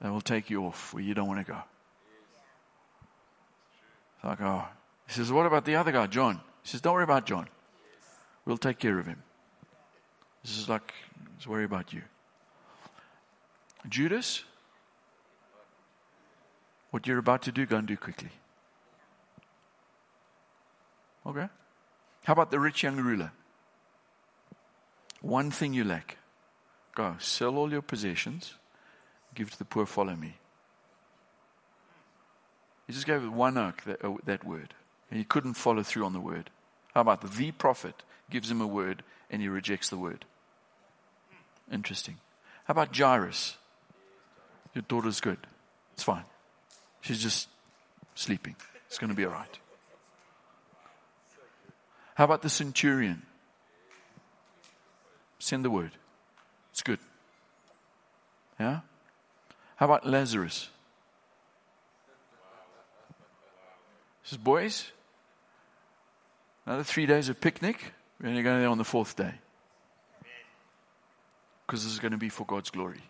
They will take you off where you don't want to go. It's like, oh. He says, what about the other guy, John? He says, don't worry about John. We'll take care of him. This is like, let's worry about you. Judas, what you're about to do, go and do quickly. Okay? How about the rich young ruler? One thing you lack. Go, sell all your possessions, give to the poor, follow me. He just gave one oak that, uh, that word. And he couldn't follow through on the word. How about the, the prophet gives him a word and he rejects the word? Interesting. How about Jairus? Your daughter's good. It's fine. She's just sleeping. It's going to be all right. How about the centurion? Send the word. It's good. Yeah? How about Lazarus? He says, boys, another three days of picnic. We're only going there on the fourth day. Because this is going to be for God's glory.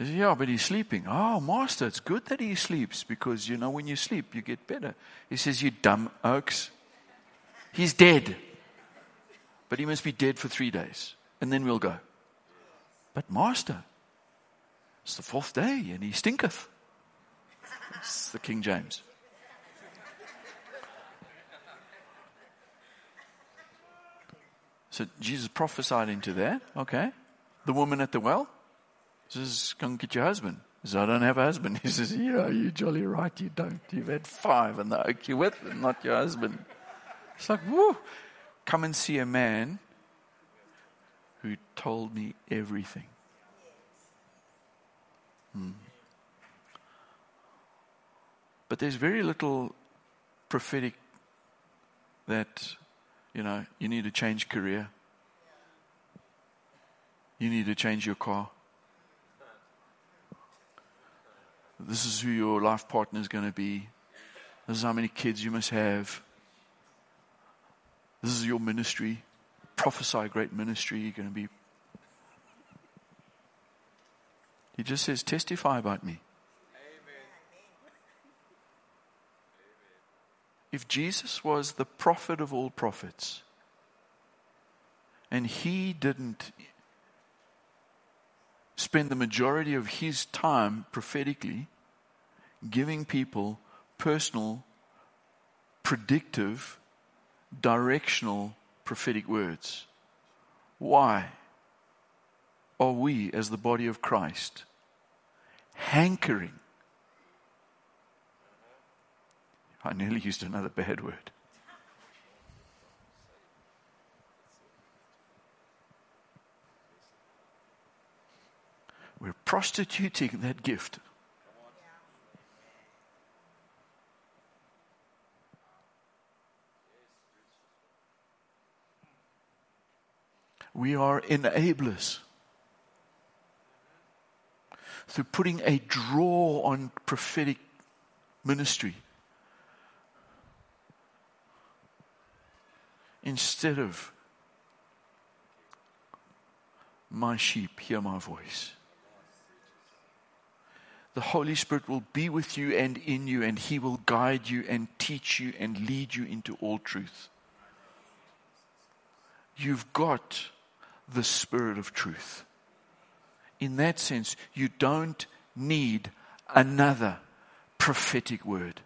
He says, yeah, but he's sleeping. Oh, master, it's good that he sleeps because, you know, when you sleep, you get better. He says, you dumb oaks. He's dead. But he must be dead for three days. And then we'll go. But master, it's the fourth day and he stinketh. It's the King James. So Jesus prophesied into that. Okay. The woman at the well says, Come get your husband. He says, I don't have a husband. He says, Yeah, you're jolly right, you don't. You've had five and the oak you're with, and not your husband. It's like, whoo, come and see a man who told me everything. Hmm. But there's very little prophetic that, you know, you need to change career. You need to change your car. This is who your life partner is going to be. This is how many kids you must have. This is your ministry. Prophesy great ministry. You're going to be. He just says, testify about me. if Jesus was the prophet of all prophets and he didn't spend the majority of his time prophetically giving people personal, predictive, directional prophetic words, why are we, as the body of Christ, hankering I nearly used another bad word. We're prostituting that gift. We are enablers. Through putting a draw on prophetic ministry instead of my sheep hear my voice. The Holy Spirit will be with you and in you, and He will guide you and teach you and lead you into all truth. You've got the Spirit of truth. In that sense, you don't need another prophetic word.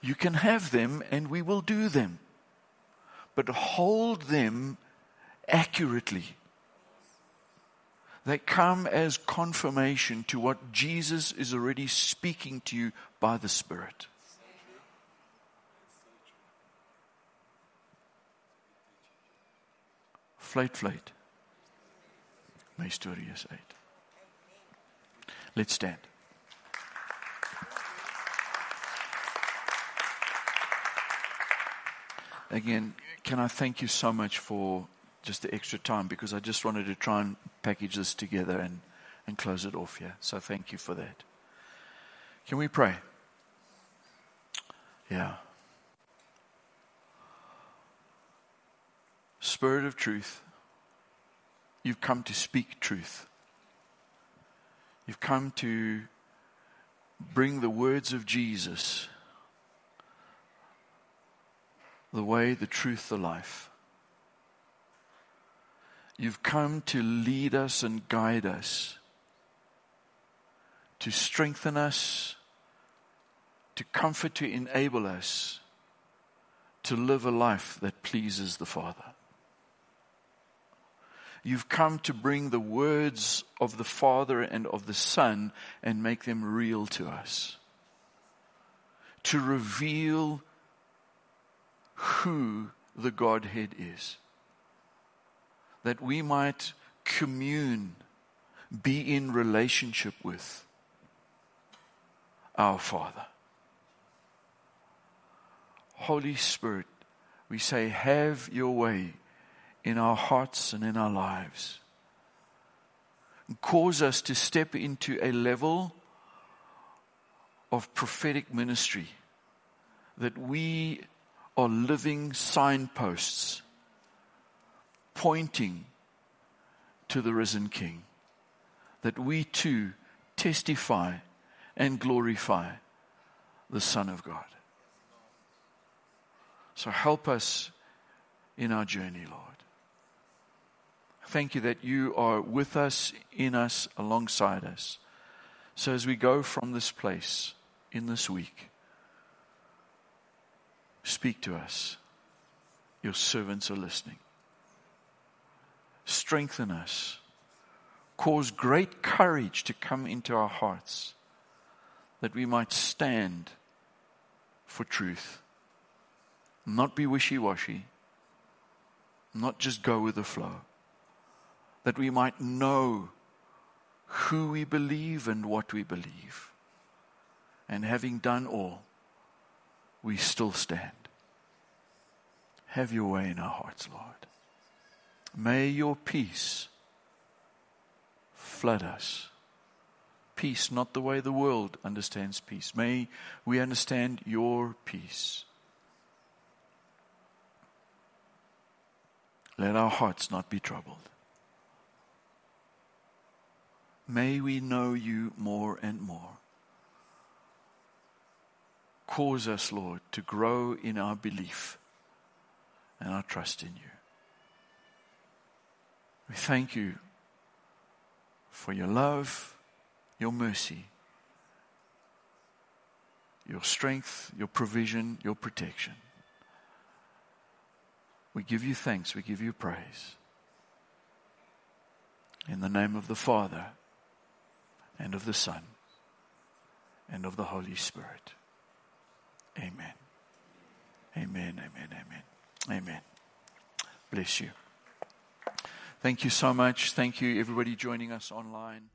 You can have them and we will do them. But hold them accurately. They come as confirmation to what Jesus is already speaking to you by the Spirit. Fluit, fluit. My storie is. Let's stand. Again, can I thank you so much for just the extra time because I just wanted to try and package this together and, and close it off here. So thank you for that. Can we pray? Yeah. Spirit of truth, you've come to speak truth. You've come to bring the words of Jesus the way, the truth, the life. You've come to lead us and guide us, to strengthen us, to comfort, to enable us to live a life that pleases the Father. You've come to bring the words of the Father and of the Son and make them real to us. To reveal who the Godhead is. That we might commune, be in relationship with our Father. Holy Spirit, we say, have your way in our hearts and in our lives. Cause us to step into a level of prophetic ministry that we are living signposts pointing to the risen King. That we too testify and glorify the Son of God. So help us in our journey, Lord. Thank you that you are with us, in us, alongside us. So as we go from this place in this week, Speak to us. Your servants are listening. Strengthen us. Cause great courage to come into our hearts that we might stand for truth, not be wishy washy, not just go with the flow, that we might know who we believe and what we believe. And having done all, we still stand. Have your way in our hearts, Lord. May your peace flood us. Peace, not the way the world understands peace. May we understand your peace. Let our hearts not be troubled. May we know you more and more. Cause us, Lord, to grow in our belief and our trust in you. We thank you for your love, your mercy, your strength, your provision, your protection. We give you thanks, we give you praise. In the name of the Father, and of the Son, and of the Holy Spirit. Amen. Amen, amen, amen. Amen. Bless you. Thank you so much. Thank you, everybody joining us online.